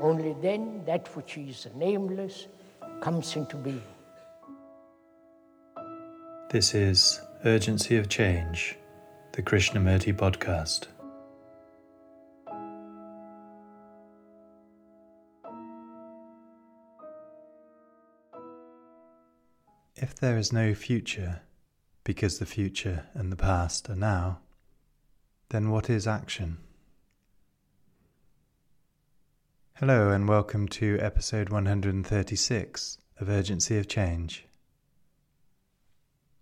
Only then that which is nameless comes into being. This is Urgency of Change, the Krishnamurti podcast. If there is no future, because the future and the past are now, then what is action? Hello, and welcome to episode 136 of Urgency of Change.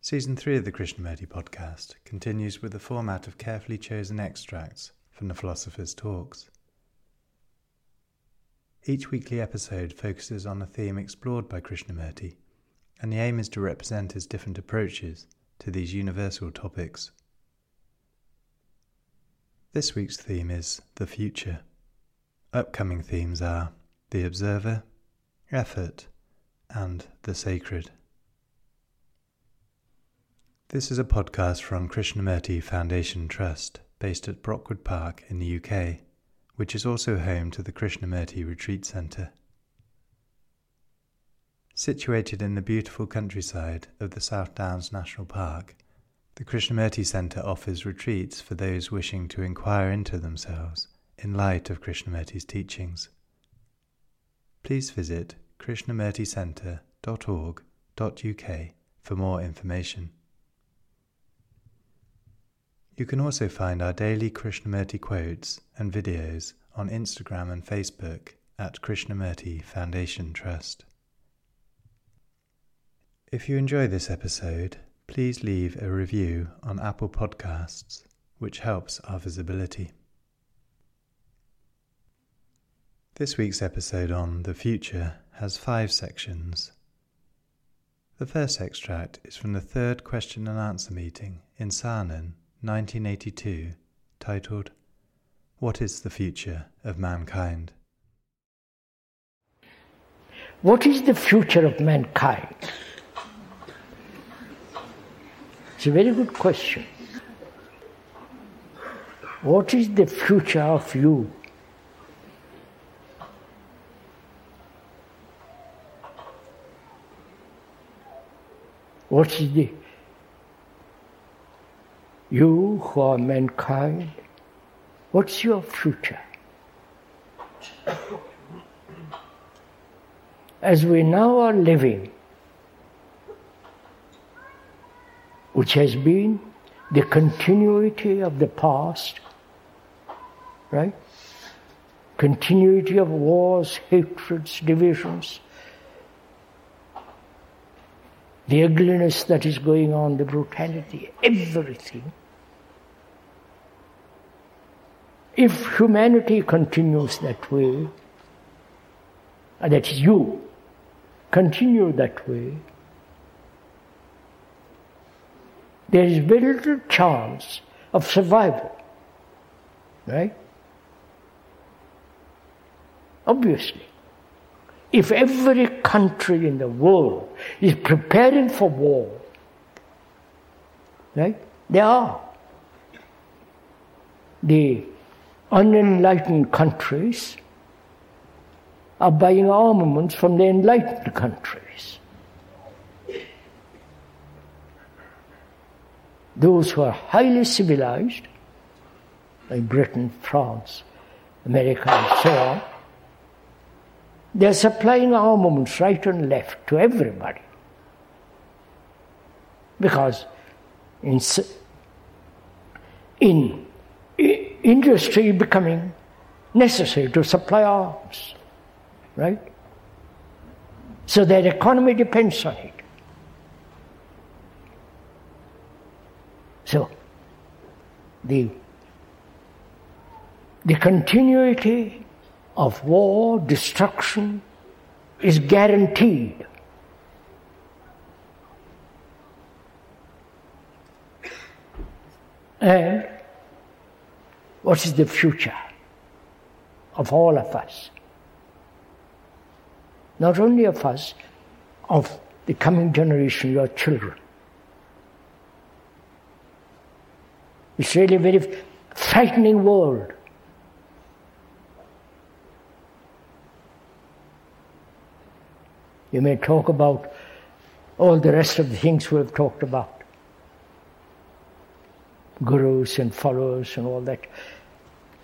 Season 3 of the Krishnamurti podcast continues with the format of carefully chosen extracts from the philosopher's talks. Each weekly episode focuses on a theme explored by Krishnamurti, and the aim is to represent his different approaches to these universal topics. This week's theme is the future. Upcoming themes are the observer, effort, and the sacred. This is a podcast from Krishnamurti Foundation Trust, based at Brockwood Park in the UK, which is also home to the Krishnamurti Retreat Centre. Situated in the beautiful countryside of the South Downs National Park, the Krishnamurti Centre offers retreats for those wishing to inquire into themselves in light of Krishnamurti's teachings. Please visit krishnamurticentre.org.uk for more information. You can also find our daily Krishnamurti quotes and videos on Instagram and Facebook at Krishnamurti Foundation Trust. If you enjoy this episode, please leave a review on Apple Podcasts, which helps our visibility. This week's episode on the future has five sections. The first extract is from the third question and answer meeting in Saanen, 1982, titled, What is the Future of Mankind? What is the future of mankind? It's a very good question. What is the future of you? What is the you who are mankind? What's your future? As we now are living, which has been the continuity of the past, right? Continuity of wars, hatreds, divisions, the ugliness that is going on, the brutality, everything. If humanity continues that way, and that is you, continue that way, there is very little chance of survival. Right? Obviously. If every country in the world is preparing for war, right? They are. The unenlightened countries are buying armaments from the enlightened countries. those who are highly civilized, like Britain, France, America, and so on, they're supplying armaments right and left to everybody. Because in, in industry becoming necessary to supply arms, right? So their economy depends on it. So, the, the continuity of war, destruction, is guaranteed. And what is the future of all of us? Not only of us, of the coming generation, your children. It's really a very frightening world. You may talk about all the rest of the things we have talked about gurus and followers and all that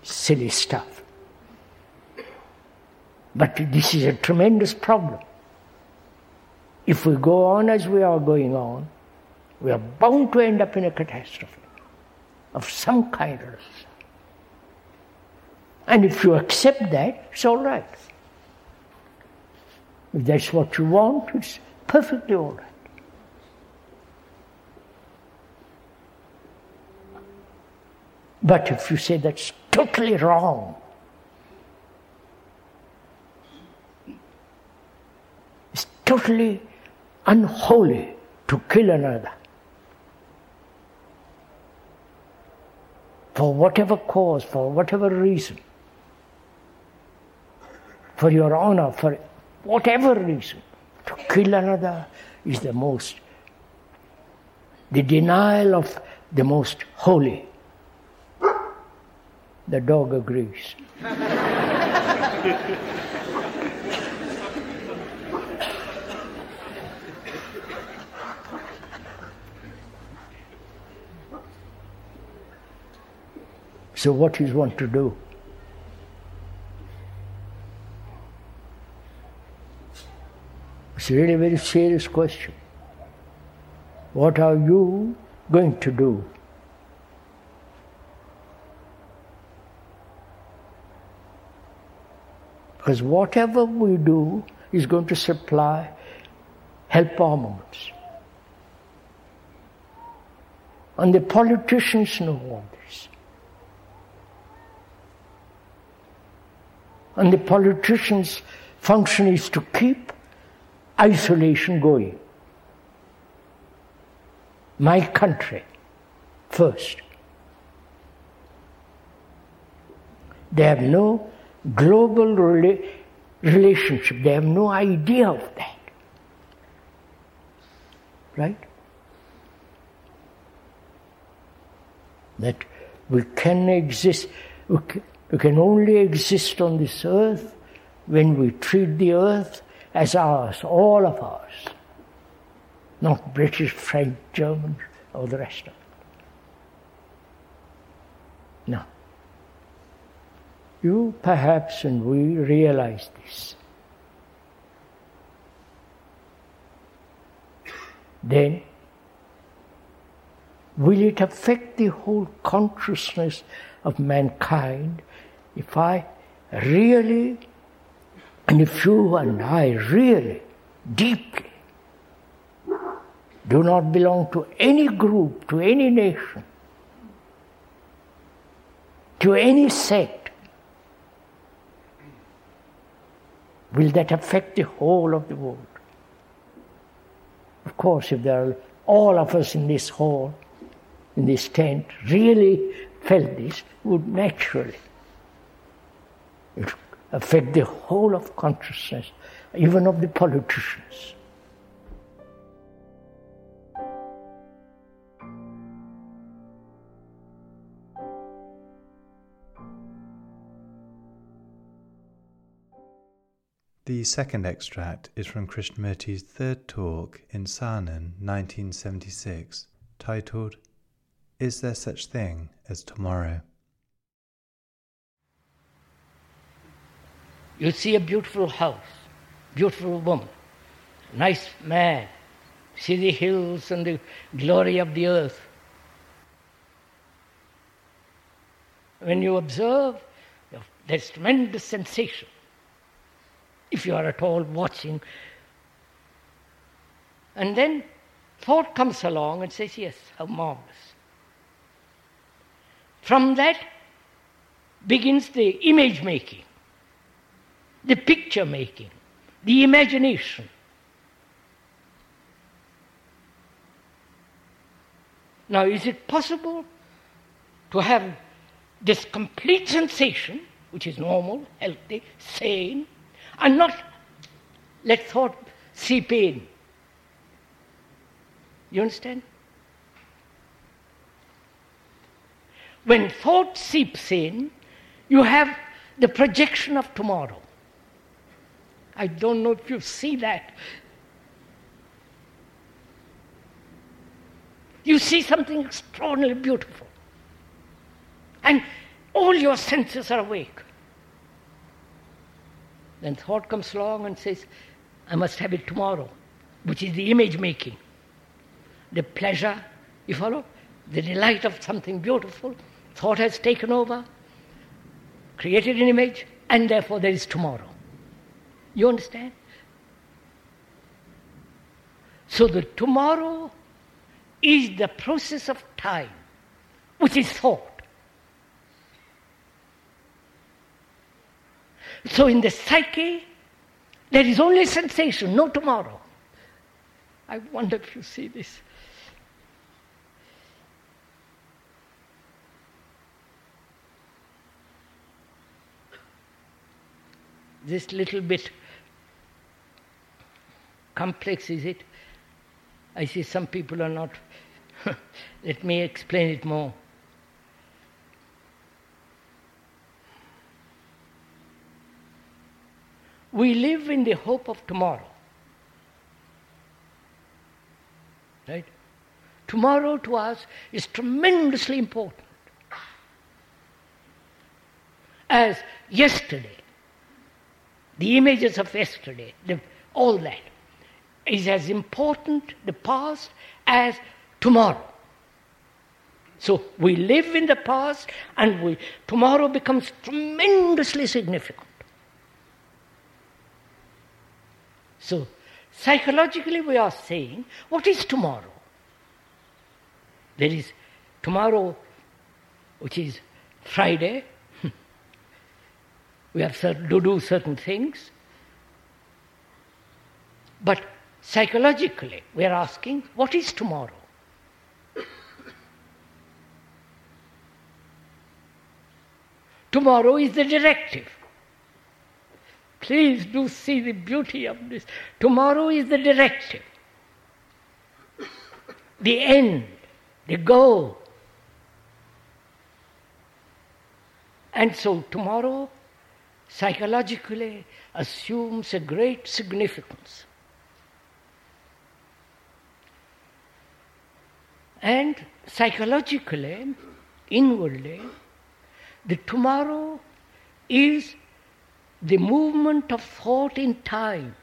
silly stuff. But this is a tremendous problem. If we go on as we are going on, we are bound to end up in a catastrophe of some kind or other. And if you accept that, it's all right. If that's what you want, it's perfectly all right. But if you say that's totally wrong, it's totally unholy to kill another. For whatever cause, for whatever reason, for your honor, for whatever reason, to kill another is the most, the denial of the most holy. The dog agrees. so, what is one to do? It's really a very serious question. What are you going to do? Because whatever we do is going to supply help armaments. And the politicians know all this. And the politicians' function is to keep isolation going. My country first. They have no global rela- relationship, they have no idea of that. Right? That we can exist, we can, we can only exist on this earth when we treat the earth as ours, all of ours. Not British, French, German, or the rest of it. You perhaps and we realize this. Then, will it affect the whole consciousness of mankind if I really and if you and I really, deeply, do not belong to any group, to any nation, to any sect, will that affect the whole of the world? Of course, if there are all of us in this hall, in this tent, really felt this, would naturally affect the whole of consciousness, even of the politicians. The second extract is from Krishnamurti's third talk in Saanen 1976, titled Is There Such Thing as Tomorrow? You see a beautiful house, beautiful woman, nice man, see the hills and the glory of the earth. When you observe, there's tremendous sensation. If you are at all watching. And then thought comes along and says, Yes, how marvelous. From that begins the image making the picture making, the imagination. Now, is it possible to have this complete sensation, which is normal, healthy, sane, and not let thought seep in? You understand? When thought seeps in, you have the projection of tomorrow. I don't know if you see that. You see something extraordinarily beautiful. And all your senses are awake. Then thought comes along and says, I must have it tomorrow, which is the image making. The pleasure, you follow? The delight of something beautiful. Thought has taken over, created an image, and therefore there is tomorrow. You understand? So the tomorrow is the process of time, which is thought. So in the psyche, there is only sensation, no tomorrow. I wonder if you see this. This little bit complex, is it? I see some people are not. Let me explain it more. We live in the hope of tomorrow. Right? Tomorrow to us is tremendously important. As yesterday, the images of yesterday, the, all that is as important, the past, as tomorrow. So we live in the past and we, tomorrow becomes tremendously significant. So, psychologically, we are saying, what is tomorrow? There is tomorrow, which is Friday. we have to do certain things. But psychologically, we are asking, what is tomorrow? tomorrow is the directive. Please do see the beauty of this. Tomorrow is the directive, the end, the goal. And so tomorrow psychologically assumes a great significance. And psychologically, inwardly, the tomorrow is the movement of thought in time.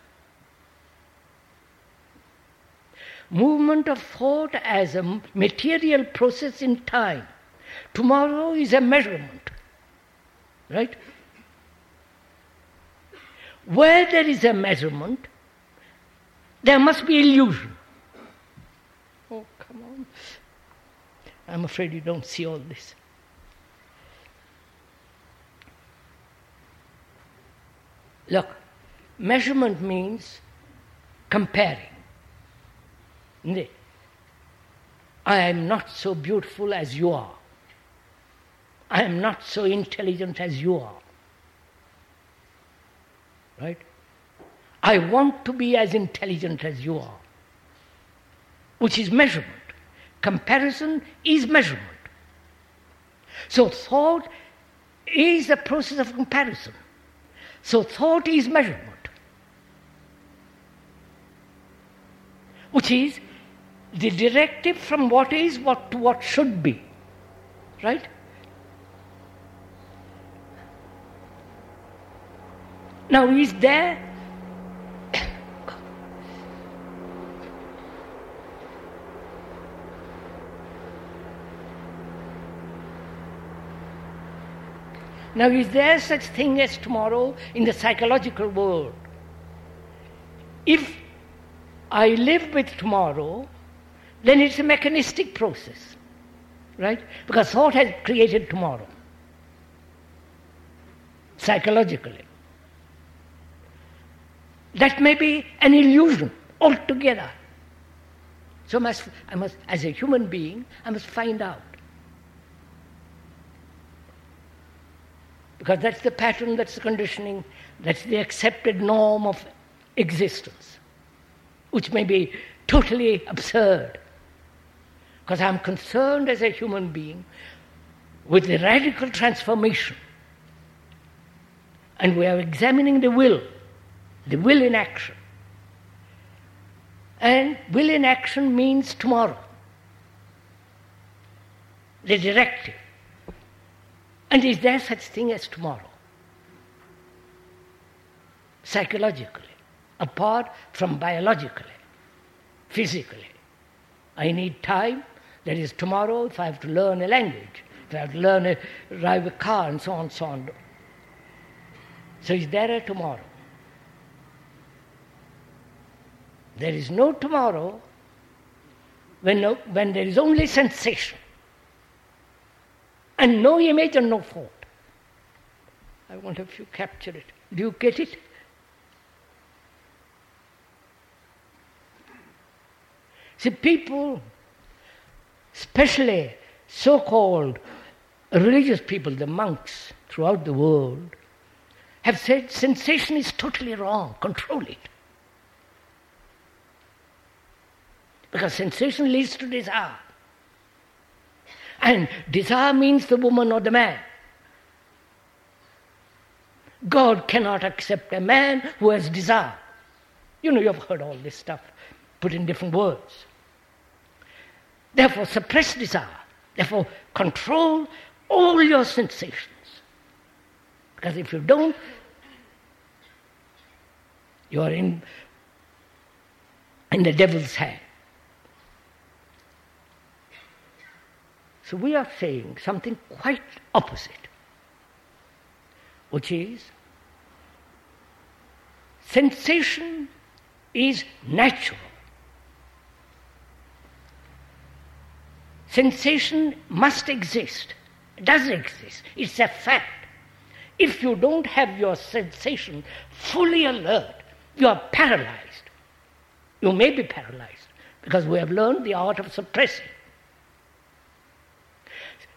Movement of thought as a material process in time. Tomorrow is a measurement. Right? Where there is a measurement, there must be illusion. Oh, come on. I'm afraid you don't see all this. Look, measurement means comparing. I am not so beautiful as you are. I am not so intelligent as you are. Right? I want to be as intelligent as you are, which is measurement. Comparison is measurement. So thought is a process of comparison. So thought is measurement, which is the directive from what is what to what should be. Right? Now, is there Now, is there such thing as tomorrow in the psychological world? If I live with tomorrow, then it's a mechanistic process, right? Because thought has created tomorrow, psychologically. that may be an illusion altogether. So must, I must, as a human being, I must find out. Because that's the pattern, that's the conditioning, that's the accepted norm of existence, which may be totally absurd. Because I'm concerned as a human being with the radical transformation. And we are examining the will, the will in action. And will in action means tomorrow, the directive. And is there such thing as tomorrow? Psychologically, apart from biologically, physically. I need time. That is, tomorrow, if I have to learn a language, if I have to learn to drive a car, and so on, so on. So is there a tomorrow? There is no tomorrow when, no, when there is only sensation and no image and no thought. I wonder if you capture it. Do you get it? See, people, especially so called religious people, the monks throughout the world, have said sensation is totally wrong, control it. Because sensation leads to desire. And desire means the woman or the man. God cannot accept a man who has desire. You know, you've heard all this stuff put in different words. Therefore, suppress desire. Therefore, control all your sensations. Because if you don't, you are in, in the devil's hand. So we are saying something quite opposite, which is sensation is natural. Sensation must exist, does exist, it's a fact. If you don't have your sensation fully alert, you are paralyzed. You may be paralyzed because we have learned the art of suppressing.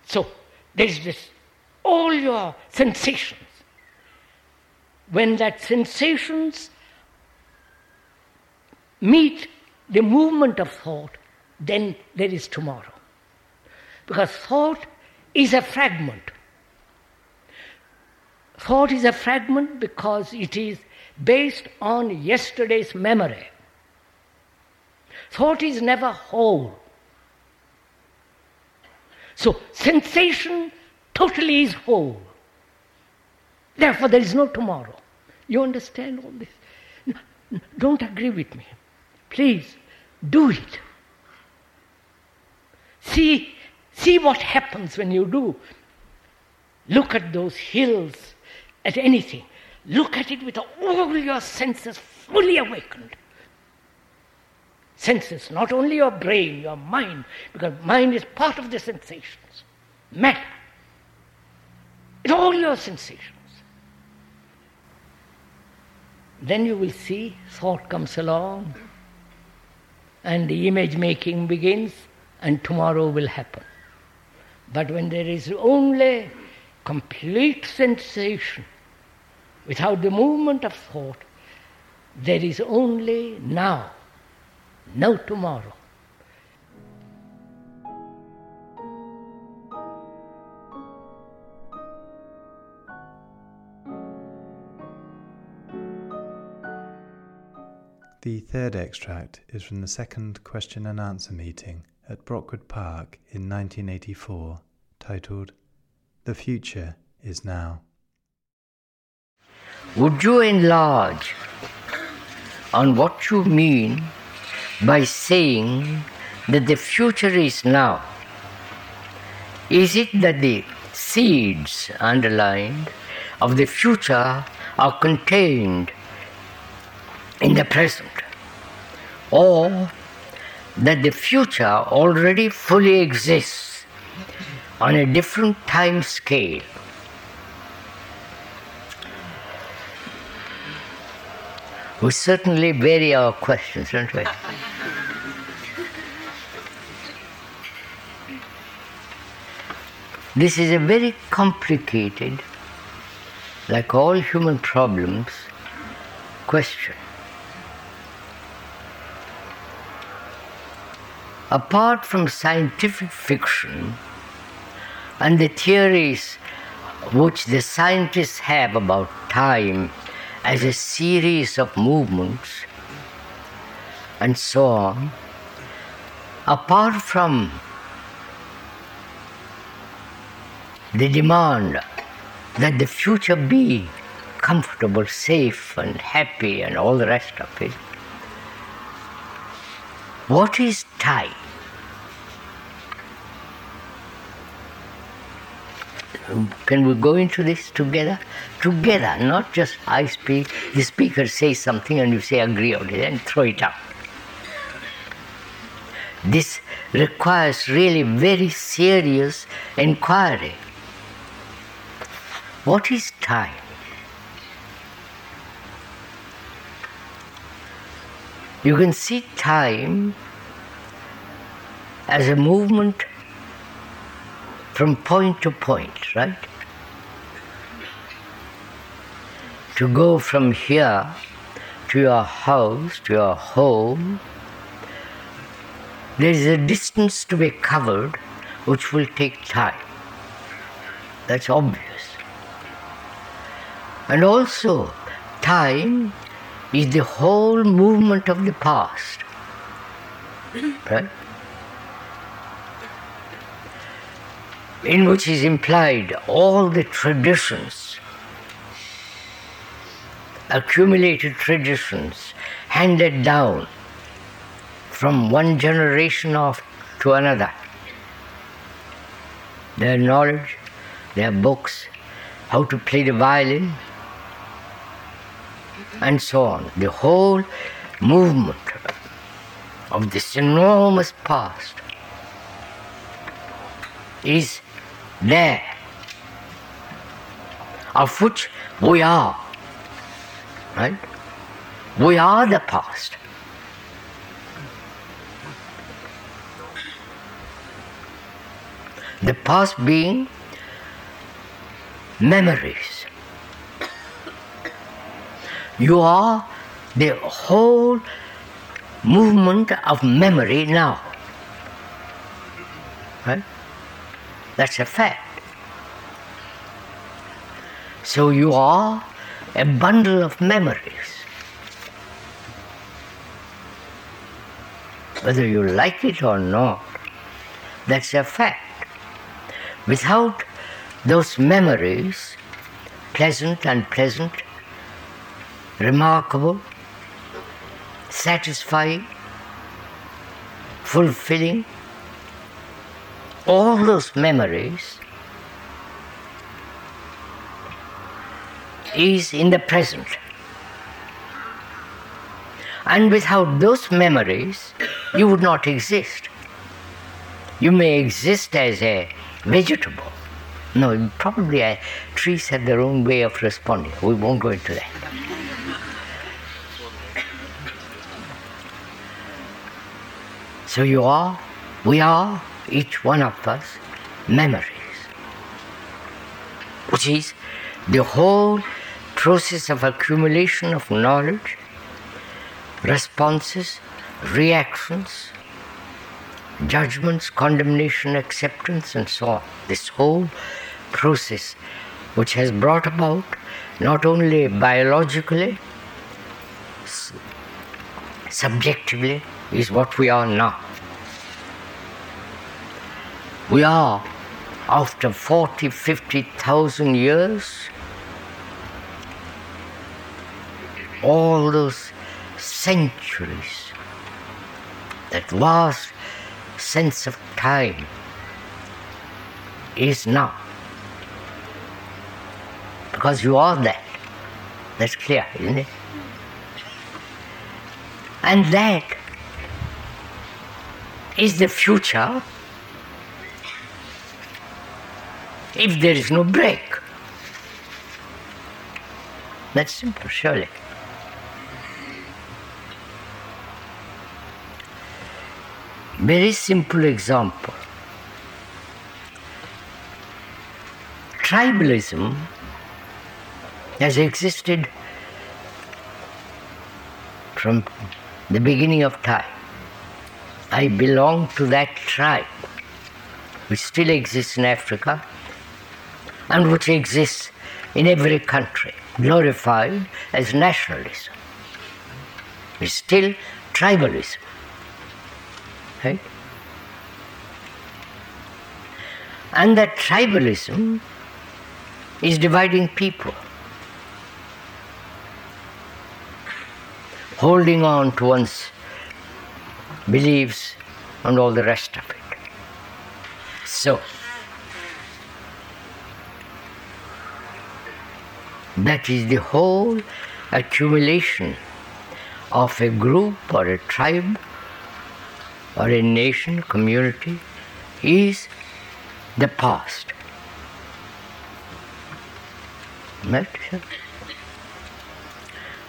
So there's this, all your sensations. When that sensations meet the movement of thought, then there is tomorrow. Because thought is a fragment. Thought is a fragment because it is based on yesterday's memory. Thought is never whole. So sensation totally is whole. Therefore, there is no tomorrow. You understand all this? Don't agree with me. Please, do it. See, see what happens when you do. Look at those hills, at anything. Look at it with all your senses fully awakened senses, not only your brain, your mind, because mind is part of the sensations, matter. It's all your sensations. Then you will see thought comes along and the image making begins and tomorrow will happen. But when there is only complete sensation without the movement of thought, there is only now no tomorrow. The third extract is from the second question and answer meeting at Brockwood Park in 1984, titled The Future is Now. Would you enlarge on what you mean by saying that the future is now? Is it that the seeds underlined of the future are contained in the present? Or that the future already fully exists on a different time scale? We certainly vary our questions, don't we? This is a very complicated, like all human problems, question. Apart from scientific fiction and the theories which the scientists have about time as a series of movements and so on, apart from the demand that the future be comfortable, safe, and happy, and all the rest of it. What is time? Can we go into this together? Together, not just I speak, the speaker says something and you say agree on it and throw it out. This requires really very serious inquiry. What is time? You can see time as a movement from point to point, right? To go from here to your house, to your home, there is a distance to be covered which will take time. That's obvious. And also, time is the whole movement of the past. Right? In which is implied all the traditions, accumulated traditions handed down from one generation of to another. Their knowledge, their books, how to play the violin, and so on. The whole movement of this enormous past is there, of which we are. Right? We are the past. The past being memories you are the whole movement of memory now. Right? That's a fact. So you are a bundle of memories. Whether you like it or not, that's a fact. Without those memories, pleasant, and unpleasant, remarkable, satisfying, fulfilling, all those memories is in the present. And without those memories, you would not exist. You may exist as a vegetable. No, probably uh, trees have their own way of responding. We won't go into that. So you are, we are, each one of us, memories, which is the whole process of accumulation of knowledge, responses, reactions, judgments, condemnation, acceptance, and so on. This whole process, which has brought about not only biologically, subjectively, is what we are now. We are, after 40, 50,000 years, all those centuries, that vast sense of time is now. Because you are that. That's clear, isn't it? And that is the future if there is no break. That's simple, surely. Very simple example. Tribalism has existed from the beginning of time. I belong to that tribe, which still exists in Africa, and which exists in every country, glorified as nationalism. It's still tribalism. Right? And that tribalism is dividing people. Holding on to one's beliefs and all the rest of it. So, that is the whole accumulation of a group or a tribe or a nation, community, is the past.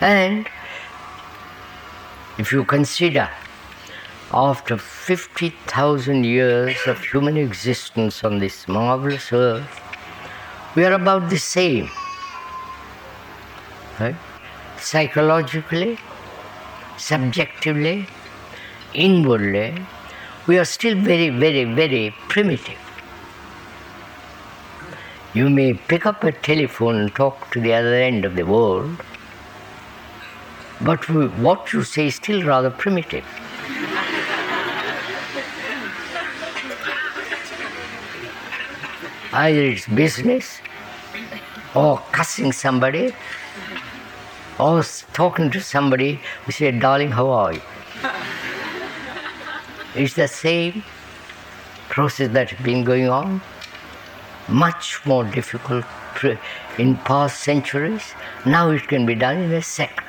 And if you consider after 50,000 years of human existence on this marvelous earth, we are about the same. Right? Psychologically, subjectively, inwardly, we are still very, very, very primitive. You may pick up a telephone and talk to the other end of the world, but what you say is still rather primitive. Either it's business, or cussing somebody, or talking to somebody who said, Darling, how are you? It's the same process that has been going on, much more difficult in past centuries. Now it can be done in a second.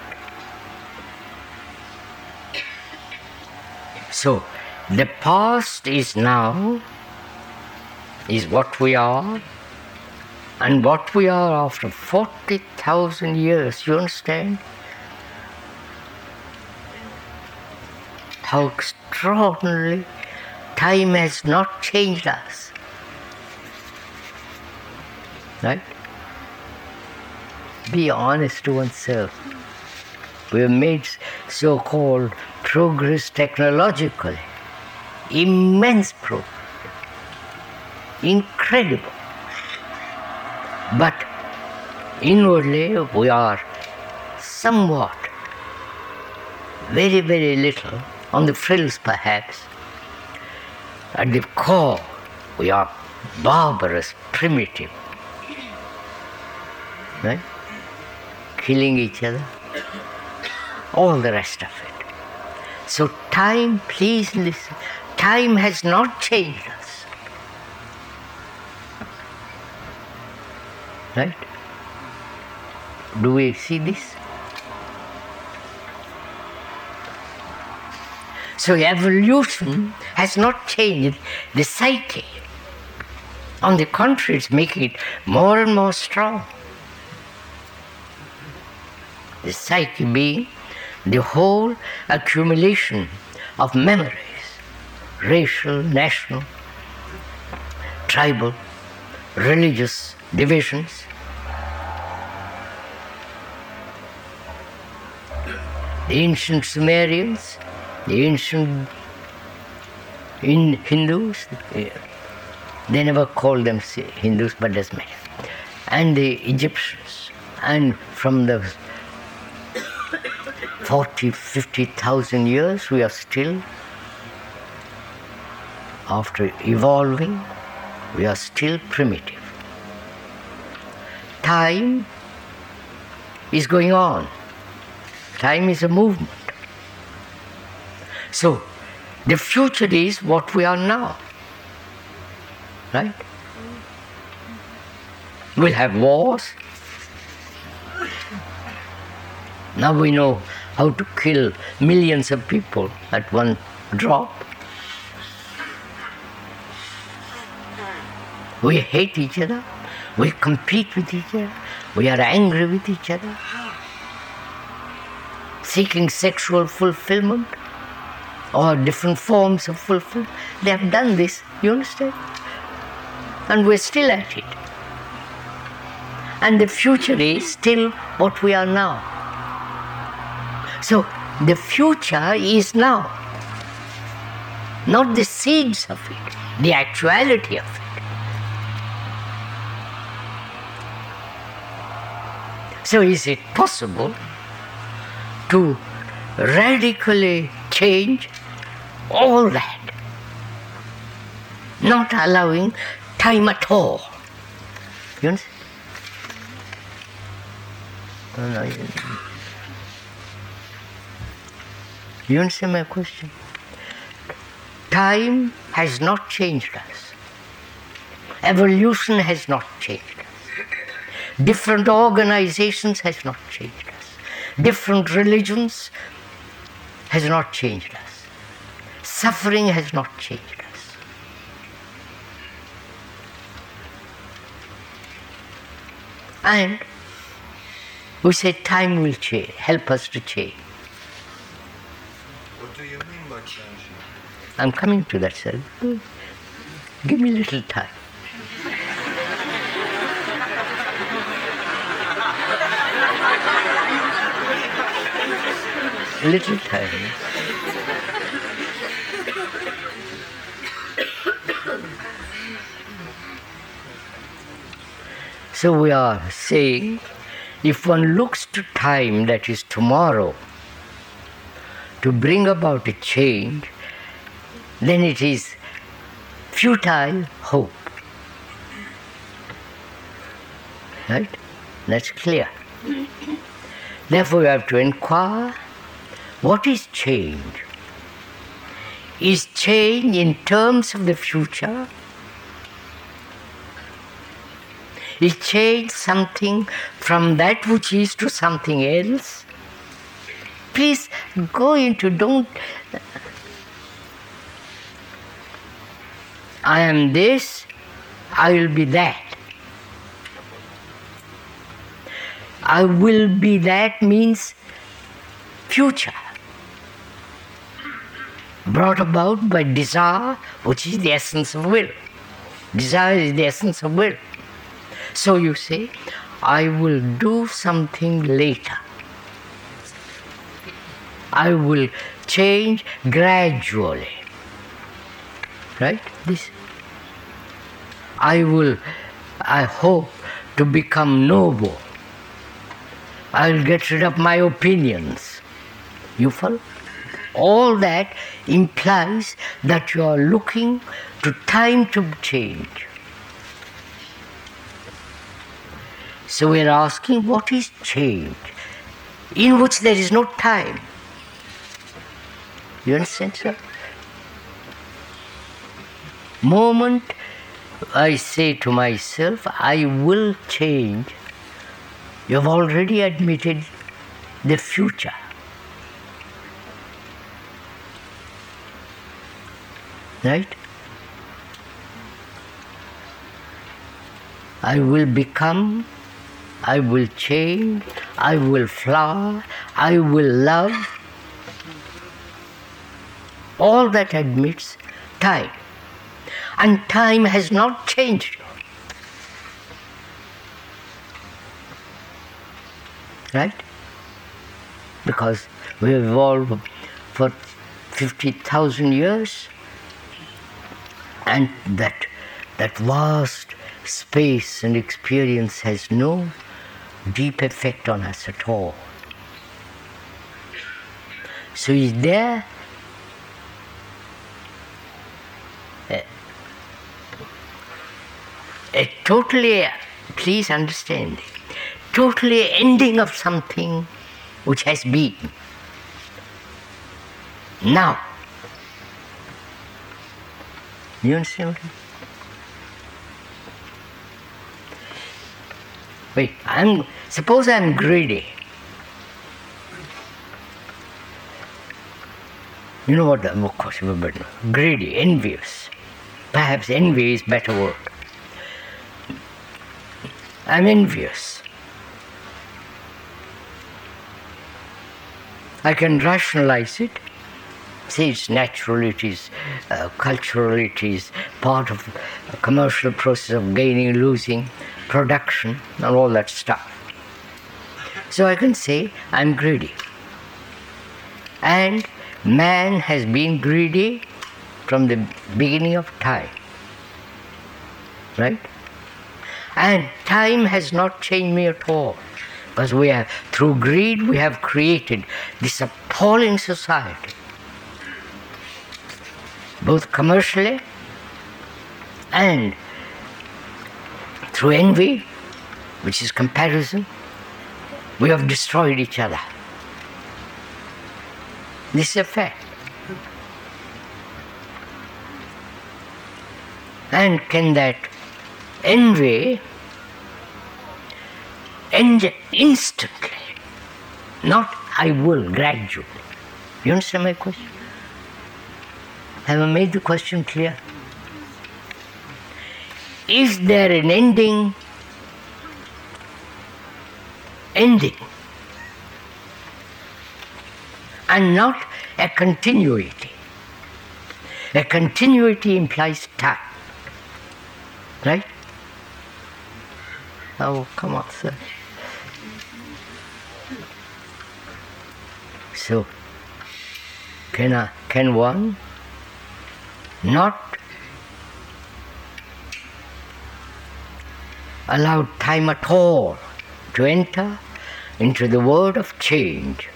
So, the past is now, is what we are, and what we are after 40,000 years, you understand? How extraordinarily time has not changed us. Right? Be honest to oneself. We have made so called progress technologically. Immense progress. Incredible. But inwardly we are somewhat, very, very little, on the frills perhaps. At the core, we are barbarous, primitive. Right? Killing each other. All the rest of it. So, time, please listen, time has not changed us. Right? Do we see this? So evolution has not changed the psyche. On the contrary, it's making it more and more strong. The psyche being the whole accumulation of memories, racial, national, tribal, religious, divisions. Ancient Sumerians, the ancient in Hindus, they never called them Hindus, but as many, and the Egyptians, and from the 40, 50,000 years, we are still, after evolving, we are still primitive. Time is going on. Time is a movement. So, the future is what we are now. Right? We'll have wars. Now we know how to kill millions of people at one drop. We hate each other. We compete with each other. We are angry with each other. Seeking sexual fulfillment. or different forms of fulfillment. They have done this, you understand? And we're still at it. And the future is still what we are now. So the future is now, not the seeds of it, the actuality of it. So, is it possible to radically change all that, not allowing time at all? You understand? You understand my question? Time has not changed us. Evolution has not changed us. Different organizations has not changed. Different religions has not changed us. Suffering has not changed us. And we say time will change, help us to change. What do you mean by changing? I'm coming to that, sir. Give me a little time. Little time. So we are saying if one looks to time that is tomorrow to bring about a change, then it is futile hope. Right? That's clear. Therefore, we have to inquire what is change? Is change in terms of the future? Is change something from that which is to something else? Please go into, don't I am this, I will be that. I will be that means future, brought about by desire, which is the essence of will. Desire is the essence of will. So you say, I will do something later. I will change gradually right? This. I will, I hope to become noble. I'll get rid of my opinions. You follow? All that implies that you are looking to time to change. So we are asking what is change in which there is no time. You understand, sir? moment I say to myself, I will change, you have already admitted the future. Right? I will become, I will change, I will flower, I will love. All that admits time and time has not changed. Right? Because we evolved for 50,000 years and that, that vast space and experience has no deep effect on us at all. So is there uh, a totally, please understand, totally ending of something which has been. Now, you understand? Wait, I'm suppose I'm greedy. You know what? the Of course, greedy, envious. Perhaps envy is better word. I'm envious. I can rationalize it. Say it's natural, it is uh, cultural, it is part of a commercial process of gaining, losing, production, and all that stuff. So I can say I'm greedy. And man has been greedy from the beginning of time. Right? And time has not changed me at all. Because we have, through greed, we have created this appalling society both commercially and through envy, which is comparison, we have destroyed each other. This is a fact. And can that envy end instantly? Not I will, gradually. You understand my question? Have I made the question clear? Is there an ending? Ending. And not a continuity. A continuity implies time. Right? Oh, come on, sir. So, can, I, can one not allowed time at all to enter into the world of change.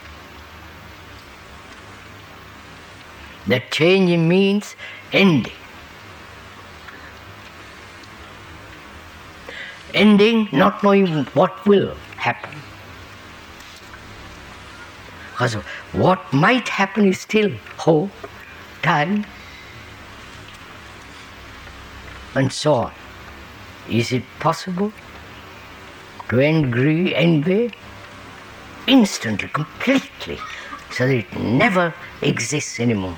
That change means ending. Ending, not knowing what will happen. Because what might happen is still hope, time, and so on. Is it possible to end greed, envy instantly, completely, so that it never exists anymore?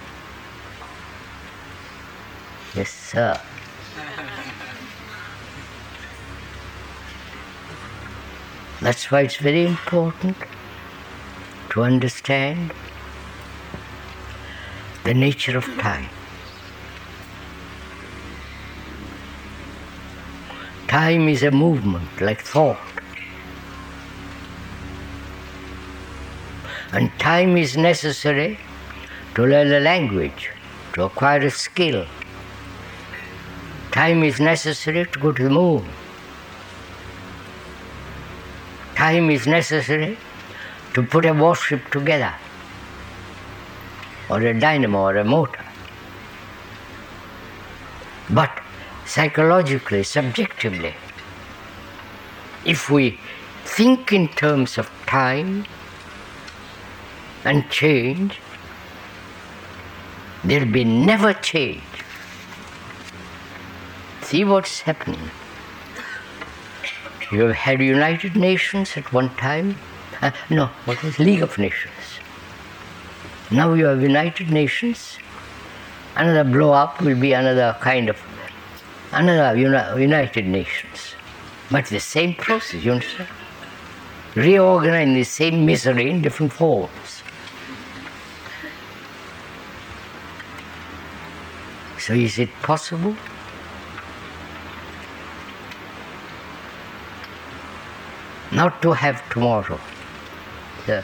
Yes, sir. That's why it's very important to understand the nature of time. Time is a movement like thought. And time is necessary to learn a language, to acquire a skill. Time is necessary to go to the moon. Time is necessary to put a warship together, or a dynamo, or a motor. Psychologically, subjectively. If we think in terms of time and change, there'll be never change. See what's happening. You have had United Nations at one time. Uh, no, what was League of Nations? Now you have United Nations. Another blow up will be another kind of another United Nations. But the same process, you understand? Reorganizing the same misery in different forms. So is it possible? Not to have tomorrow. Yeah.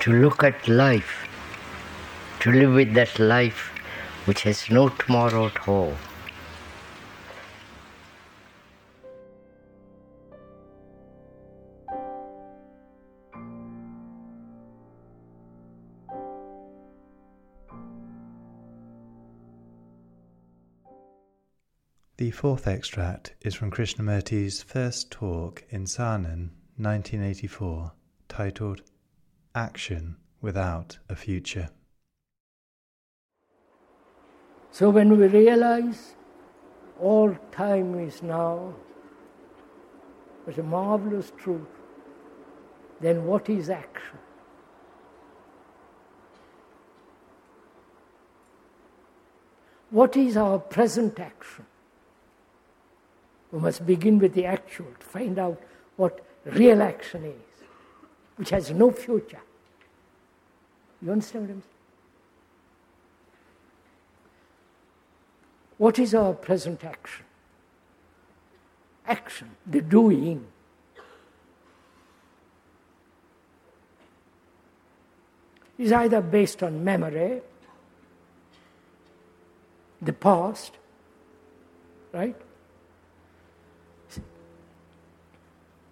To look at life, to live with that life which has no tomorrow at all. The fourth extract is from Krishnamurti's first talk in Saanen, 1984, titled action without a future. So when we realize all time is now, it's a marvelous truth, then what is action? What is our present action? We must begin with the actual to find out what real action is, which has no future. You understand what I'm saying? What is our present action? Action, the doing. Is either based on memory, the past, right?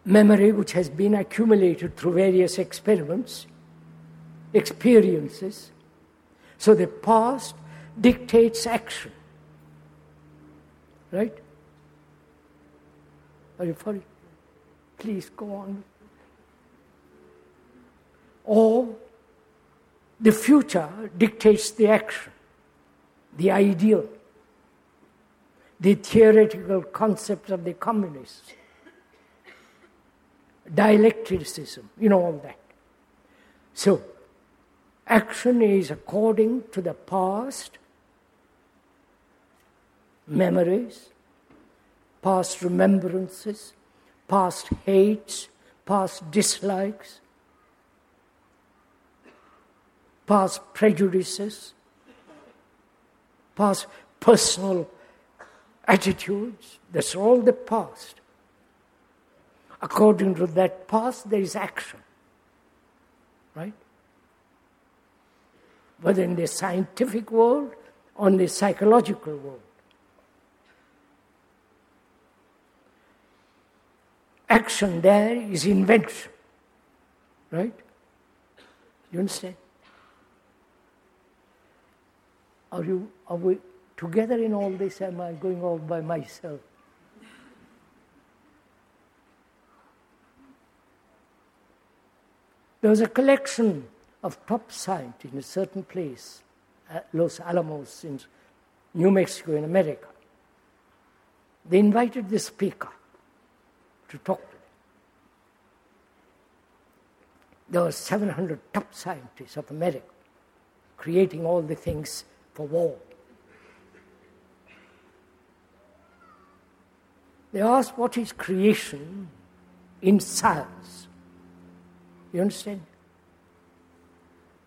Memory which has been accumulated through various experiments, experiences. So the past dictates action. Right? Are you following? Please go on. Or the future dictates the action, the ideal, the theoretical concepts of the communists, dialecticism, you know all that. So, action is according to the past memories, past remembrances, past hates, past dislikes, past prejudices, past personal attitudes. That's all the past. According to that past, there is action. Right? Whether in the scientific world or in the psychological world. action there is invention. Right? You understand? Are you are we together in all this? Am I going all by myself? There was a collection of top scientists in a certain place, at Los Alamos in New Mexico in America. They invited the speaker to talk to them. There were 700 top scientists of America creating all the things for war. They asked, What is creation in science? You understand?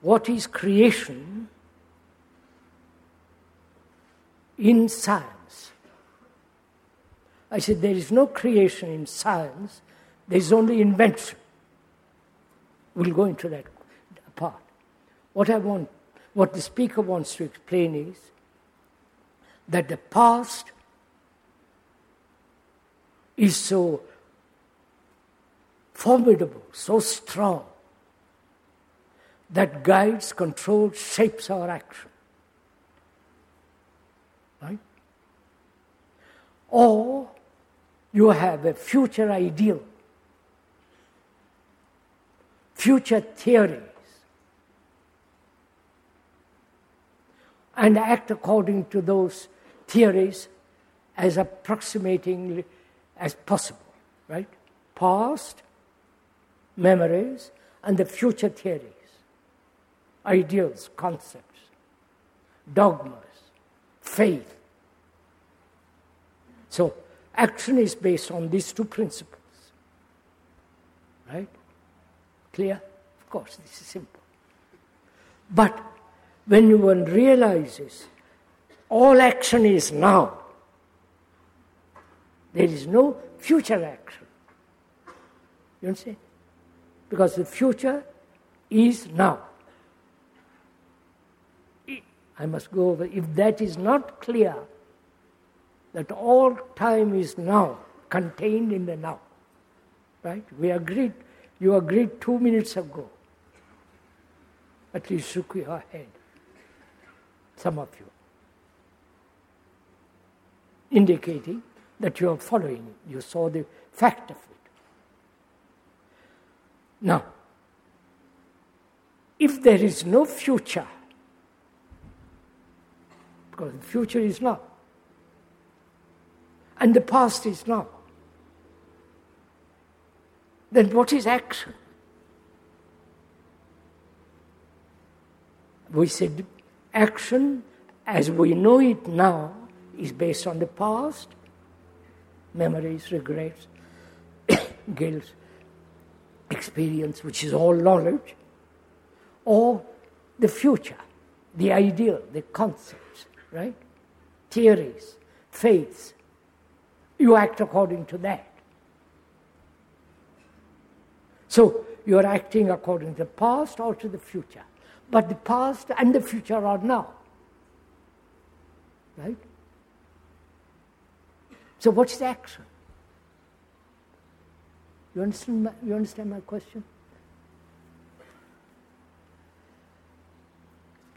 What is creation in science? I said, there is no creation in science, there is only invention. We'll go into that part. What I want, what the speaker wants to explain is that the past is so formidable, so strong, that guides, controls, shapes our action. Right? Or you have a future ideal, future theories, and act according to those theories as approximatingly as possible, right? Past, memories, and the future theories, ideals, concepts, dogmas, faith. So, Action is based on these two principles. Right? Clear? Of course, this is simple. But when one realizes all action is now, there is no future action. You understand? Because the future is now. I must go over. If that is not clear, that all time is now, contained in the now. Right? We agreed, you agreed two minutes ago. At least shook your head. Some of you. Indicating that you are following, you saw the fact of it. Now, if there is no future, because the future is now, and the past is now. Then what is action? We said action as we know it now is based on the past, memories, regrets, guilt, experience, which is all knowledge, or the future, the ideal, the concepts, right? Theories, faiths. You act according to that. So you're acting according to the past or to the future. But the past and the future are now. Right? So what's the action? You understand my, you understand my question?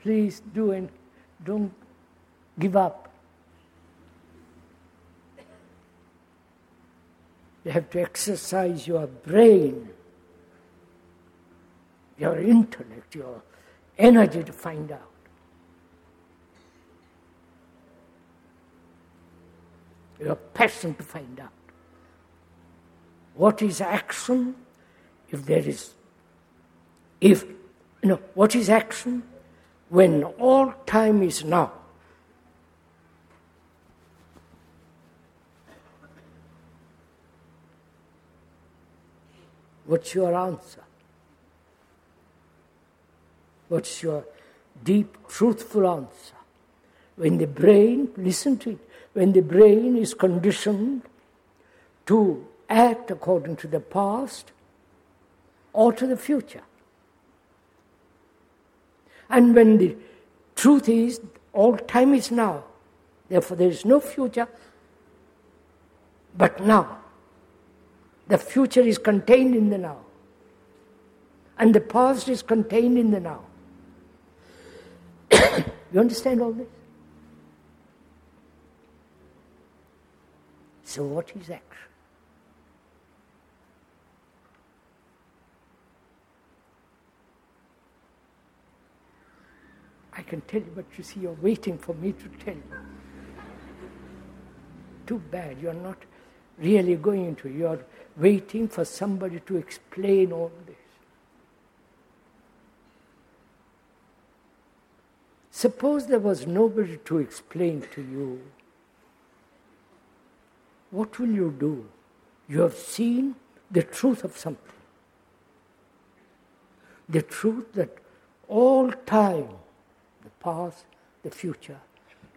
Please do and don't give up. You have to exercise your brain, your intellect, your energy to find out. Your passion to find out. What is action? If there is, if, you know, what is action? When all time is now. What's your answer? What's your deep, truthful answer? When the brain, listen to it, when the brain is conditioned to act according to the past or to the future. And when the truth is, all time is now, therefore there is no future but now. The future is contained in the now, and the past is contained in the now. you understand all this? So, what is action? I can tell you, but you see, you're waiting for me to tell you. Too bad, you're not really going into it. You're waiting for somebody to explain all this. Suppose there was nobody to explain to you. What will you do? You have seen the truth of something. The truth that all time past, the future,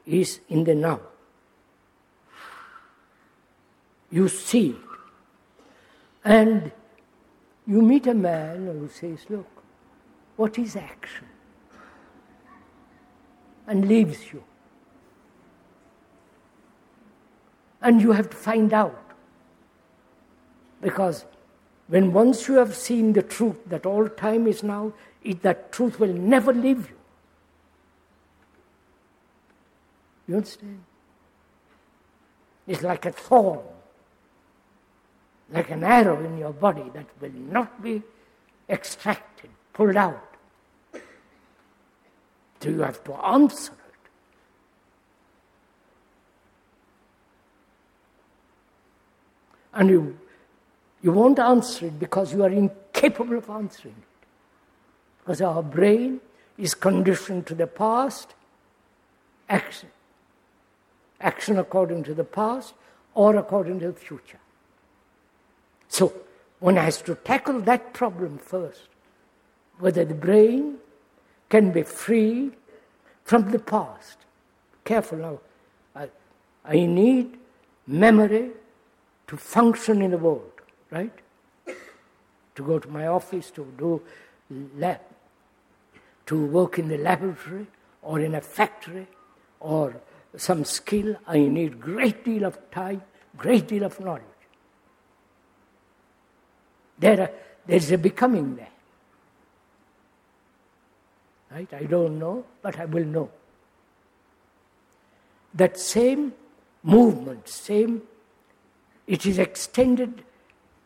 is in the now. You see. And you meet a man who says, Look, what is action? And leaves you. And you have to find out. Because when once you have seen the truth that all time is now, it, that truth will never leave you. You understand? It's like a thorn, like an arrow in your body that will not be extracted, pulled out. So you have to answer it. And you, you won't answer it because you are incapable of answering it. Because our brain is conditioned to the past, action, action according to the past or according to the future. So, one has to tackle that problem first whether the brain can be free from the past. Careful now. I, I need memory to function in the world, right? To go to my office, to do lab, to work in the laboratory or in a factory or some skill, I need great deal of time, great deal of knowledge. There, are, there's a becoming there. Right? I don't know, but I will know. That same movement, same, it is extended,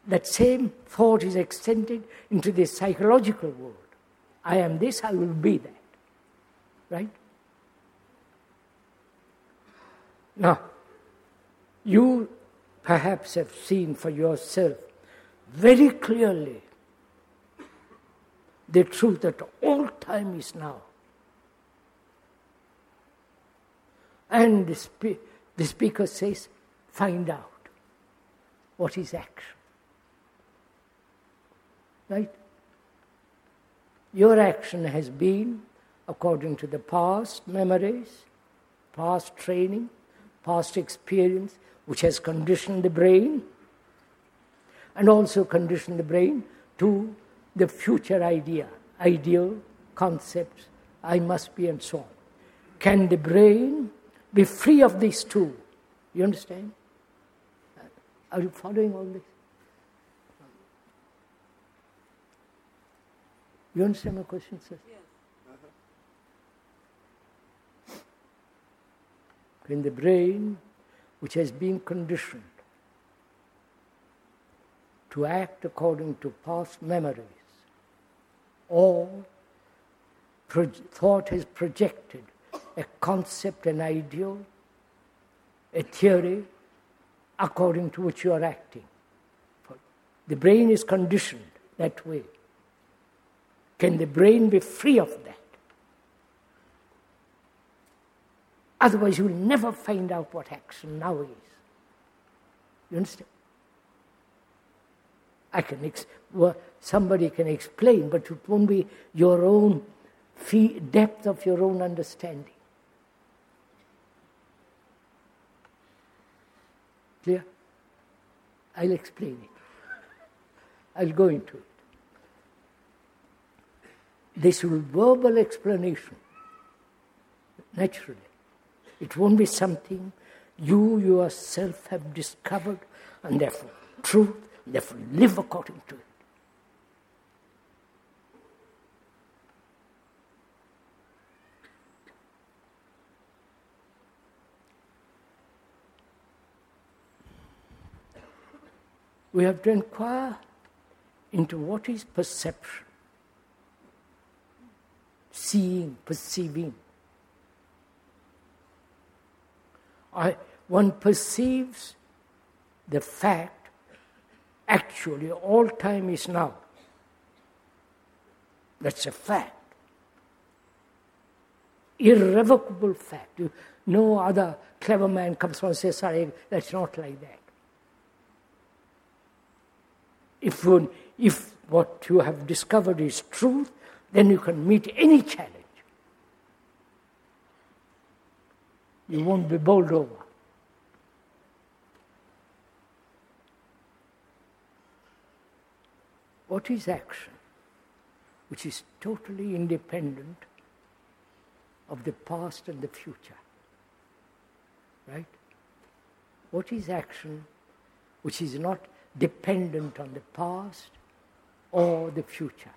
that same thought is extended into the psychological world. I am this, I will be that. Right? Now, you perhaps have seen for yourself very clearly the truth that all time is now. And the, spe- the speaker says, find out. what is action. Right? Your action has been according to the past memories, past training, past experience, which has conditioned the brain and also conditioned the brain to the future idea, ideal, concepts, I must be, and so on. Can the brain be free of these two? You understand? Uh, are you following all this? You understand my question, sir? Yes. When the brain, which has been conditioned to act according to past memories, or thought has projected a concept, an ideal, a theory according to which you are acting. The brain is conditioned that way. Can the brain be free of that? Otherwise, you will never find out what action now is. You understand? I can ex- well, somebody can explain, but it won't be your own fee- depth of your own understanding. Clear? I'll explain it. I'll go into it. This verbal explanation, naturally. It won't be something you yourself have discovered and therefore truth, and therefore live according to it. we have to inquire into what is perception, seeing, perceiving. I, one perceives the fact, actually, all time is now. That's a fact. Irrevocable fact. No other clever man comes and says, sorry, that's not like that. If, if what you have discovered is truth, then you can meet any challenge. You won't be bowled over. What is action? Which is totally independent of the past and the future. Right? What is action which is not dependent on the past or the future.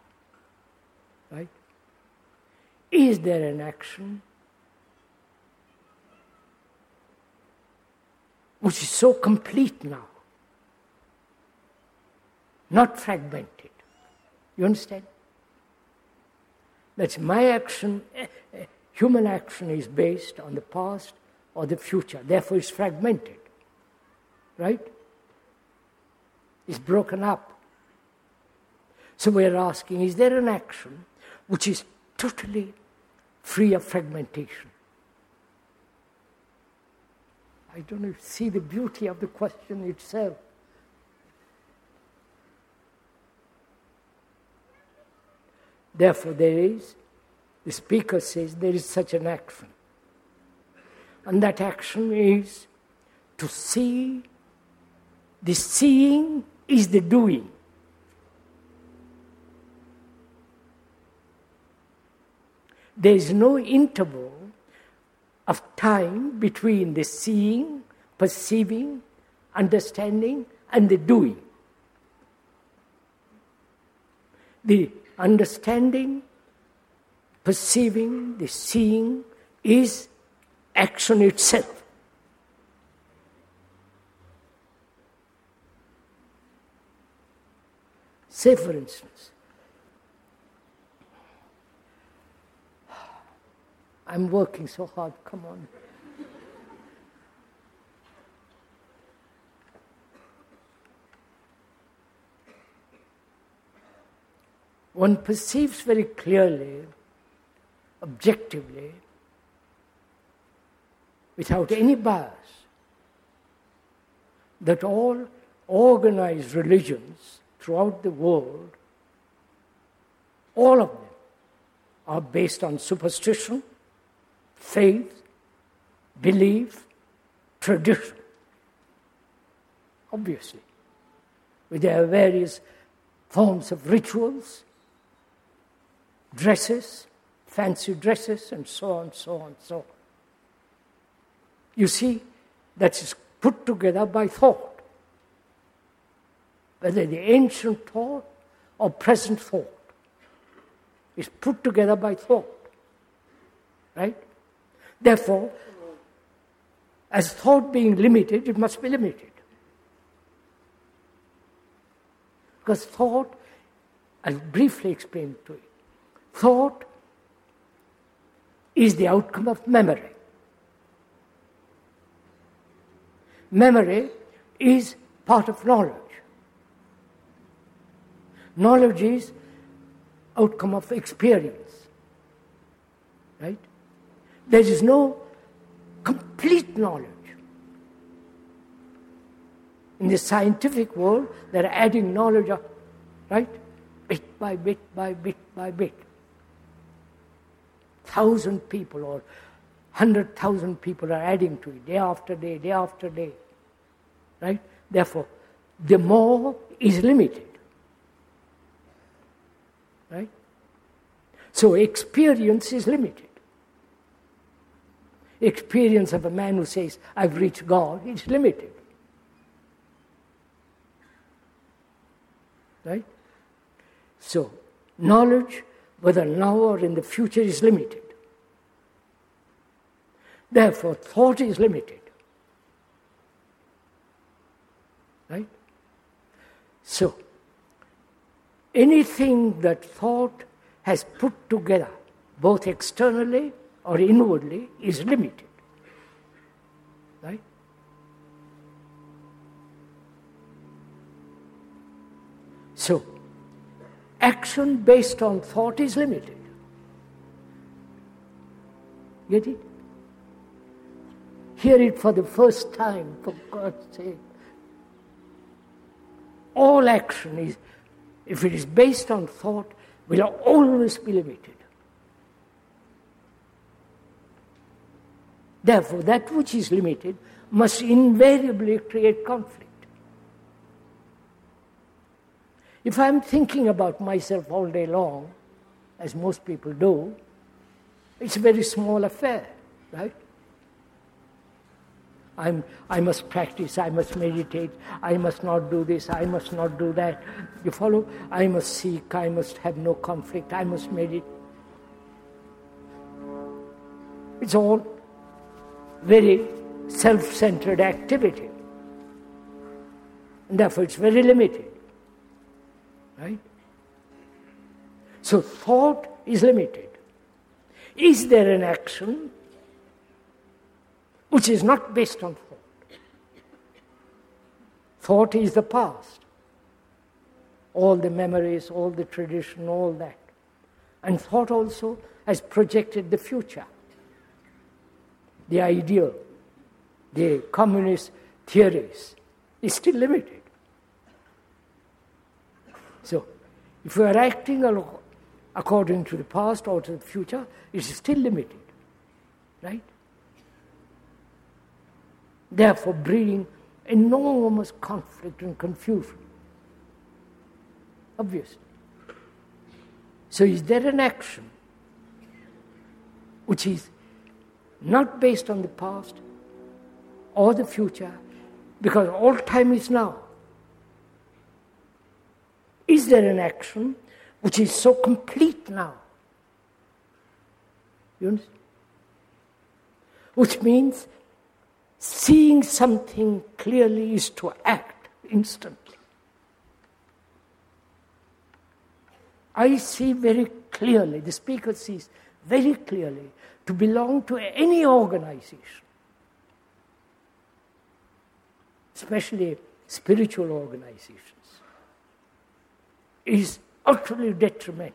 Right? Is there an action which is so complete now, not fragmented? You understand? That's my action, eh, eh, human action is based on the past or the future, therefore it's fragmented. Right? It's broken up. So we're asking is there an action which is totally free of fragmentation? I don't see the beauty of the question itself. Therefore, there is, the speaker says, there is such an action. And that action is to see the seeing is the doing. There is no interval of time between the seeing, perceiving, understanding, and the doing. The understanding, perceiving, the seeing is action itself. Say, for instance, I'm working so hard, come on. One perceives very clearly, objectively, without any bias, that all organized religions throughout the world, all of them are based on superstition, faith, belief, tradition. Obviously. With their various forms of rituals, dresses, fancy dresses, and so on, so on, so on. You see, that is put together by thought, whether the ancient thought or present thought is put together by thought. Right? Therefore, as thought being limited, it must be limited. Because thought, I'll briefly explain to you. Thought is the outcome of memory. Memory is part of knowledge. Knowledge is outcome of experience. Right? There is no complete knowledge. In the scientific world, they're adding knowledge, of, right? Bit by bit by bit by bit. Thousand people or hundred thousand people are adding to it day after day, day after day. Right? Therefore, the more is limited. Right? So experience is limited. Experience of a man who says, I've reached God, is limited. Right? So, knowledge, whether now or in the future, is limited. Therefore, thought is limited. Right? So, anything that thought has put together, both externally or inwardly, is limited. Right? So, action based on thought is limited. Get it? Hear it for the first time, for God's sake. All action is, if it is based on thought, will always be limited. Therefore, that which is limited must invariably create conflict. If I'm thinking about myself all day long, as most people do, it's a very small affair, right? I'm, I must practice, I must meditate, I must not do this, I must not do that. You follow? I must seek, I must have no conflict, I must meditate. It's all very self centered activity. And therefore, it's very limited. Right? So, thought is limited. Is there an action which is not based on thought. Thought is the past. All the memories, all the tradition, all that. And thought also has projected the future. The ideal, the communist theories is still limited. So, if we are acting according to the past or to the future, it is still limited. Right? therefore breeding enormous conflict and confusion. Obviously. So, is there an action which is not based on the past or the future, because all time is now? Is there an action which is so complete now? You understand? Which means Seeing something clearly is to act instantly. I see very clearly, the speaker sees very clearly, to belong to any organization, especially spiritual organizations, is utterly detrimental,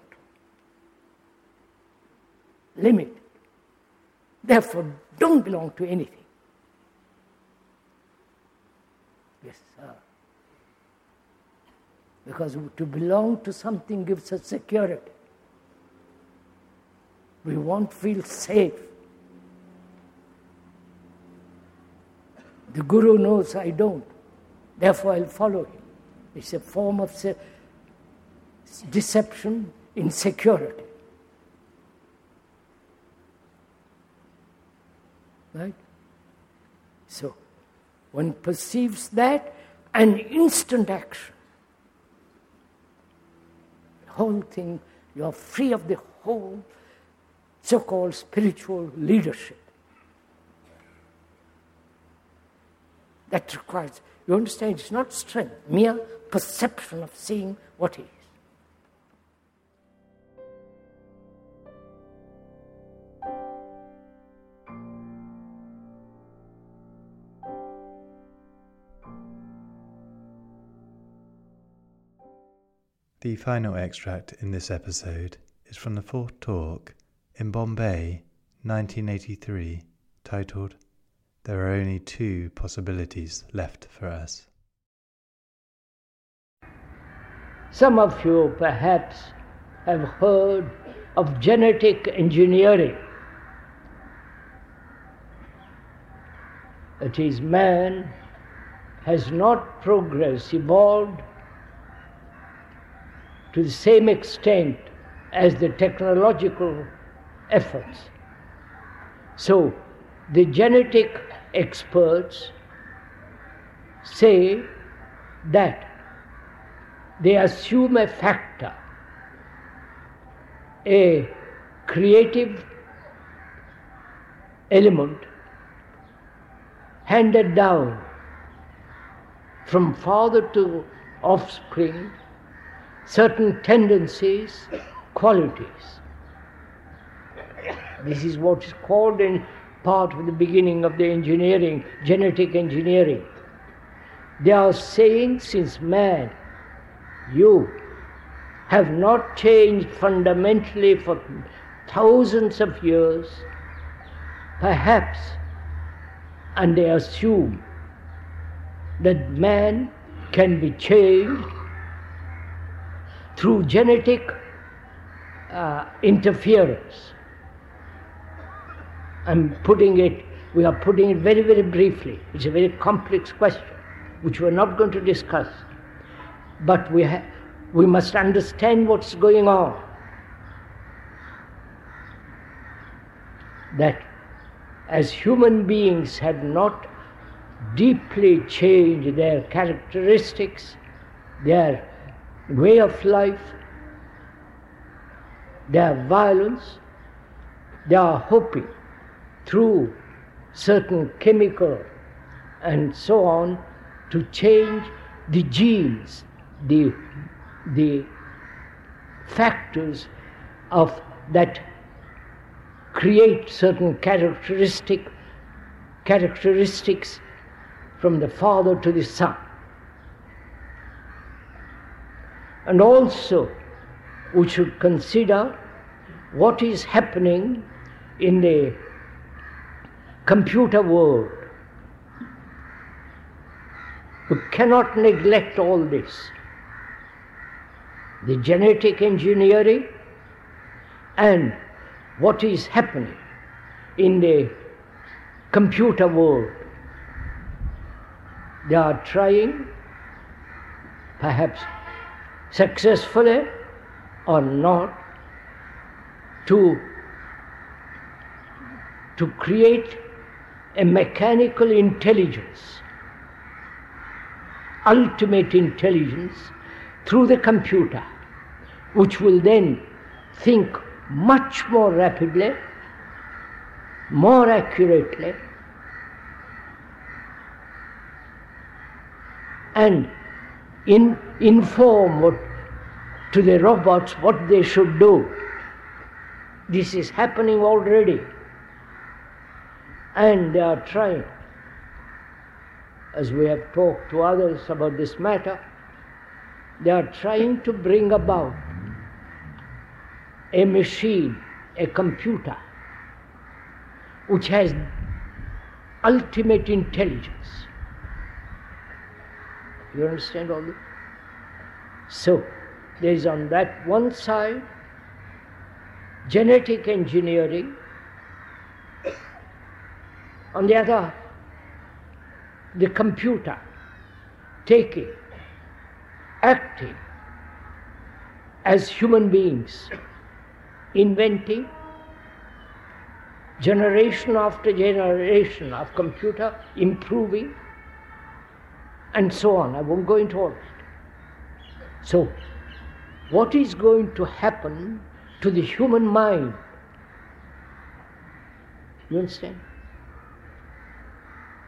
limited. Therefore, don't belong to anything. Yes, sir. Because to belong to something gives us security. We won't feel safe. The Guru knows I don't. Therefore, I'll follow him. It's a form of se- deception, insecurity. Right? So, one perceives that and instant action. The whole thing, you are free of the whole so called spiritual leadership. That requires, you understand, it's not strength, mere perception of seeing what is. The final extract in this episode is from the fourth talk in Bombay, 1983, titled There Are Only Two Possibilities Left for Us. Some of you perhaps have heard of genetic engineering. That is, man has not progressed, evolved to the same extent as the technological efforts. So, the genetic experts say that they assume a factor, a creative element handed down from father to offspring certain tendencies, qualities. This is what is called in part of the beginning of the engineering, genetic engineering. They are saying since man, you have not changed fundamentally for thousands of years, perhaps, and they assume that man can be changed through genetic uh, interference. I'm putting it, we are putting it very, very briefly. It's a very complex question, which we're not going to discuss. But we, ha- we must understand what's going on. That as human beings have not deeply changed their characteristics, their way of life, their violence, they are hoping through certain chemical and so on to change the genes, the, the factors of that create certain characteristic characteristics from the father to the son. And also, we should consider what is happening in the computer world. We cannot neglect all this. The genetic engineering and what is happening in the computer world. They are trying, perhaps successfully or not, to, to create a mechanical intelligence, ultimate intelligence through the computer, which will then think much more rapidly, more accurately, and in, inform what, to the robots what they should do. This is happening already. And they are trying, as we have talked to others about this matter, they are trying to bring about a machine, a computer, which has ultimate intelligence. You understand all this? So, there is on that one side genetic engineering, on the other, the computer taking, acting as human beings, inventing generation after generation of computer, improving, and so on. I won't go into all that. So, what is going to happen to the human mind? You understand?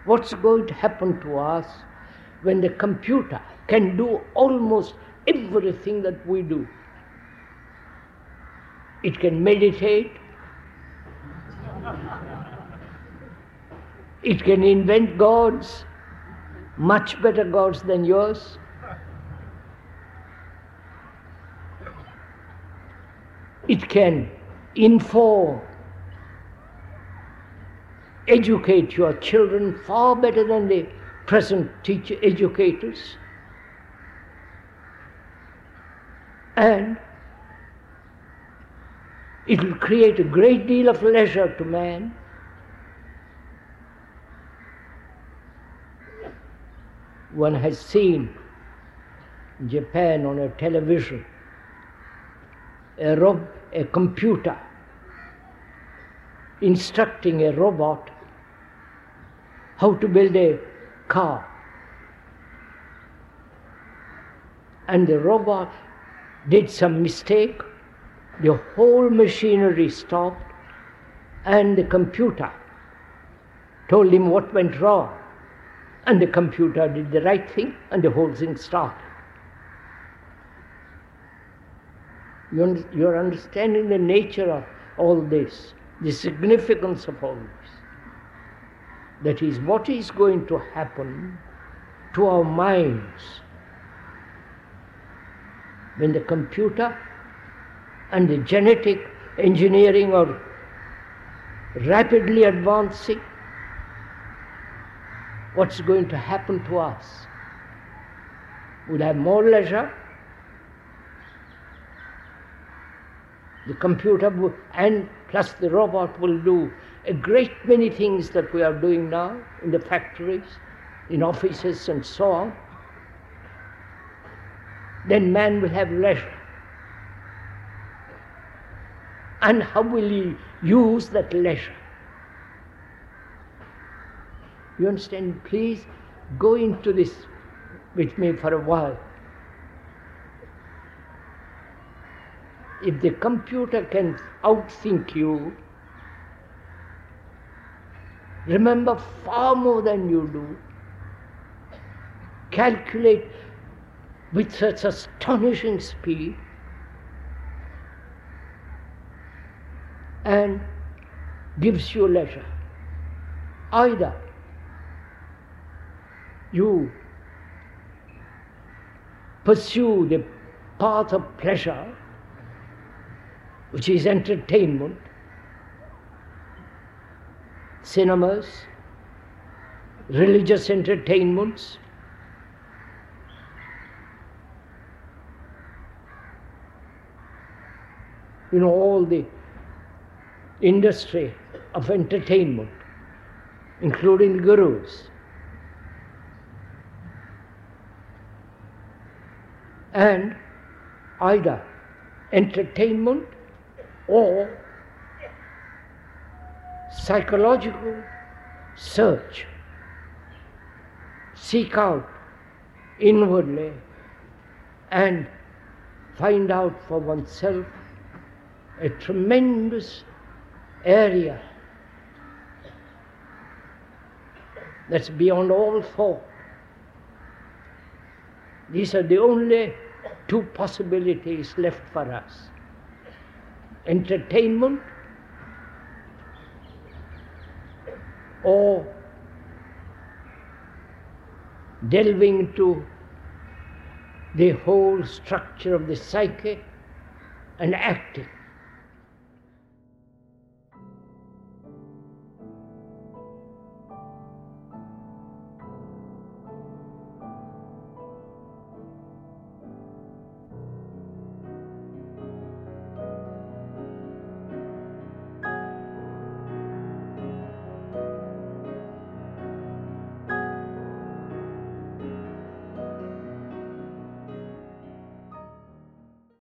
What's going to happen to us when the computer can do almost everything that we do? It can meditate, it can invent gods, much better gods than yours. It can inform, educate your children far better than the present teacher educators. And it will create a great deal of leisure to man. One has seen Japan on a television a, rob- a computer instructing a robot how to build a car. And the robot did some mistake the whole machinery stopped, and the computer told him what went wrong. And the computer did the right thing, and the whole thing started. You're understanding the nature of all this, the significance of all this. That is, what is going to happen to our minds when the computer and the genetic engineering are rapidly advancing, what's going to happen to us? We'll have more leisure. The computer and plus the robot will do a great many things that we are doing now in the factories, in offices, and so on. Then man will have leisure. And how will he use that leisure? You understand? Please go into this with me for a while. If the computer can outthink you, remember far more than you do, calculate with such astonishing speed, and gives you leisure. Either you pursue the path of pleasure, which is entertainment, cinemas, religious entertainments, you know, all the industry of entertainment, including gurus. And either entertainment or psychological search. Seek out inwardly and find out for oneself a tremendous area that's beyond all thought. These are the only two possibilities left for us entertainment or delving into the whole structure of the psyche and acting.